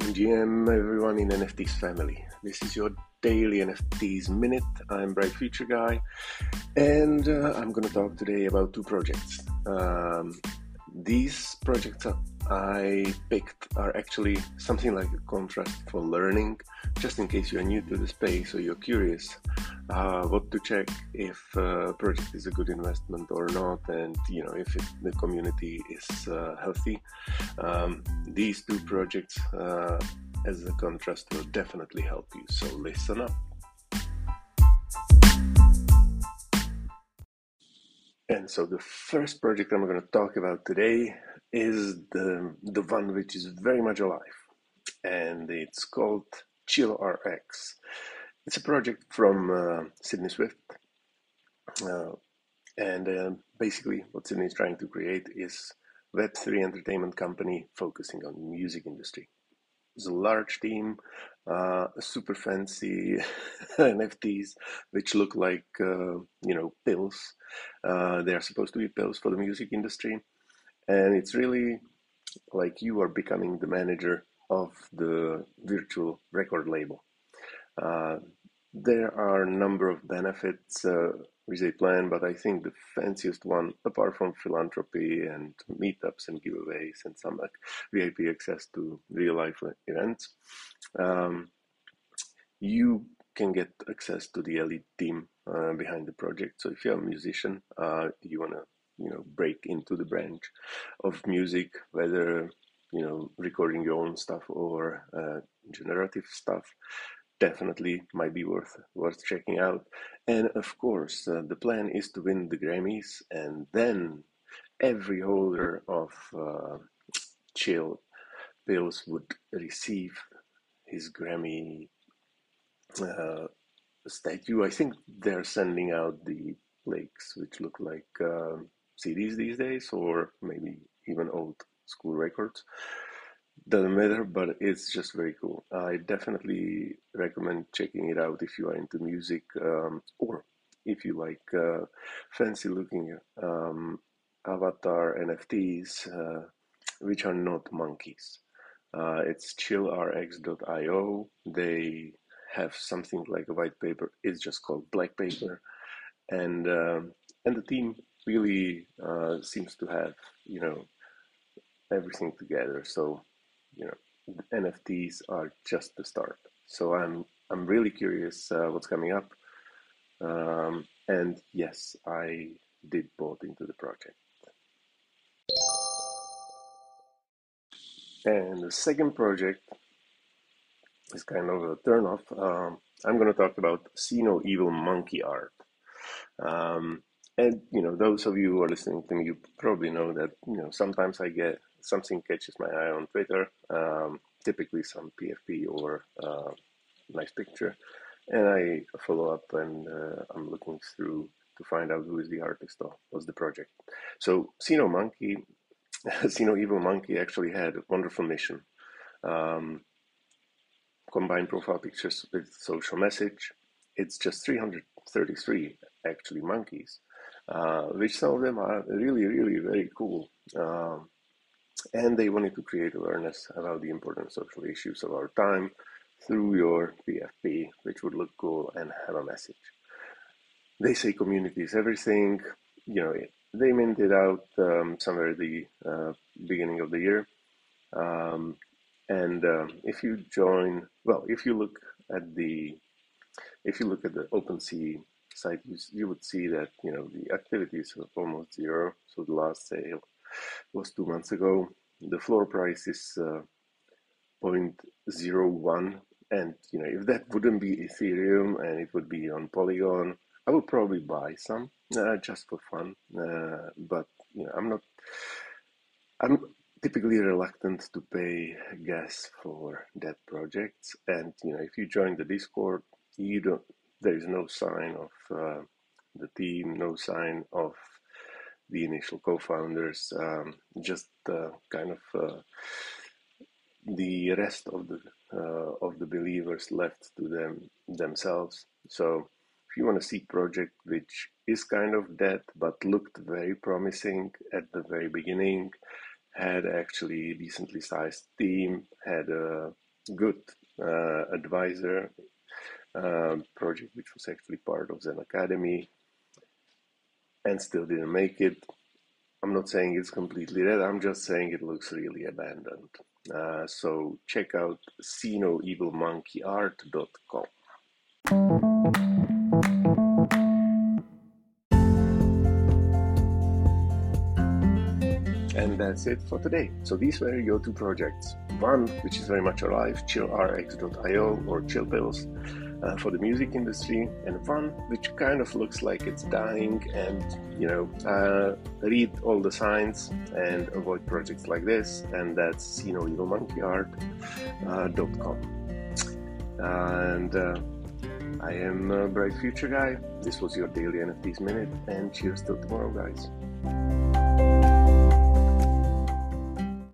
GM, everyone in NFTs family. This is your daily NFTs minute. I'm Bright Future Guy, and uh, I'm going to talk today about two projects. Um, these projects I picked are actually something like a contrast for learning, just in case you're new to the space or you're curious uh, what to check if a project is a good investment or not, and you know if it, the community is uh, healthy. Um, these two projects, uh, as a contrast, will definitely help you. So listen up. And so the first project I'm going to talk about today is the the one which is very much alive, and it's called Chill RX. It's a project from uh, Sidney Swift, uh, and uh, basically what Sidney is trying to create is Web3 entertainment company focusing on music industry. It's a large team, uh, super fancy NFTs, which look like uh, you know pills. Uh, they are supposed to be pills for the music industry, and it's really like you are becoming the manager of the virtual record label. Uh, there are a number of benefits uh, with a plan, but I think the fanciest one, apart from philanthropy and meetups and giveaways and some like VIP access to real life events, um, you can get access to the elite team uh, behind the project. So if you're a musician, uh, you want to you know break into the branch of music, whether you know recording your own stuff or uh, generative stuff definitely might be worth worth checking out. And of course, uh, the plan is to win the Grammys, and then every holder of uh, Chill Pills would receive his Grammy uh, statue. I think they're sending out the flakes, which look like um, CDs these days, or maybe even old school records doesn't matter, but it's just very cool. I definitely recommend checking it out if you are into music um, or if you like uh, fancy looking um, avatar NFTs, uh, which are not monkeys. Uh, it's chillrx.io. They have something like a white paper. It's just called black paper, and um, and the team really uh, seems to have you know everything together. So you know NFTs are just the start. So I'm I'm really curious uh, what's coming up. Um, and yes, I did bought into the project. And the second project is kind of a turnoff. Um, I'm going to talk about See No Evil Monkey Art. Um, and you know, those of you who are listening to me, you probably know that you know sometimes I get something catches my eye on Twitter, um, typically some PFP or uh, nice picture, and I follow up and uh, I'm looking through to find out who is the artist or what's the project. So Sino Monkey, See No Evil Monkey actually had a wonderful mission. Um, combine profile pictures with social message. It's just 333 actually monkeys, which some of them are really, really very cool. Um, and they wanted to create awareness about the important social issues of our time through your PFP, which would look cool and have a message. They say community is everything. You know, they minted out um, somewhere at the uh, beginning of the year. Um, and um, if you join, well, if you look at the, if you look at the OpenSea site, you, you would see that you know the activity is almost zero. So the last sale was two months ago. The floor price is uh, 0.01 and you know if that wouldn't be Ethereum and it would be on Polygon, I would probably buy some uh, just for fun. Uh, but you know I'm not. I'm typically reluctant to pay gas for that projects, and you know if you join the Discord, you don't. There is no sign of uh, the team, no sign of the initial co-founders, um, just uh, kind of uh, the rest of the uh, of the believers left to them themselves. So if you want to see project which is kind of dead but looked very promising at the very beginning, had actually a decently sized team, had a good uh, advisor uh, project, which was actually part of Zen Academy and still didn't make it. I'm not saying it's completely dead, I'm just saying it looks really abandoned. Uh, so check out seenoevilmonkeyart.com. And that's it for today. So these were your two projects. One, which is very much alive, chillrx.io or Chill Pills uh, for the music industry, and one which kind of looks like it's dying. And you know, uh, read all the signs and avoid projects like this. And that's you know. Uh, and uh, I am a bright future guy. This was your daily NFTs minute, and cheers till tomorrow, guys.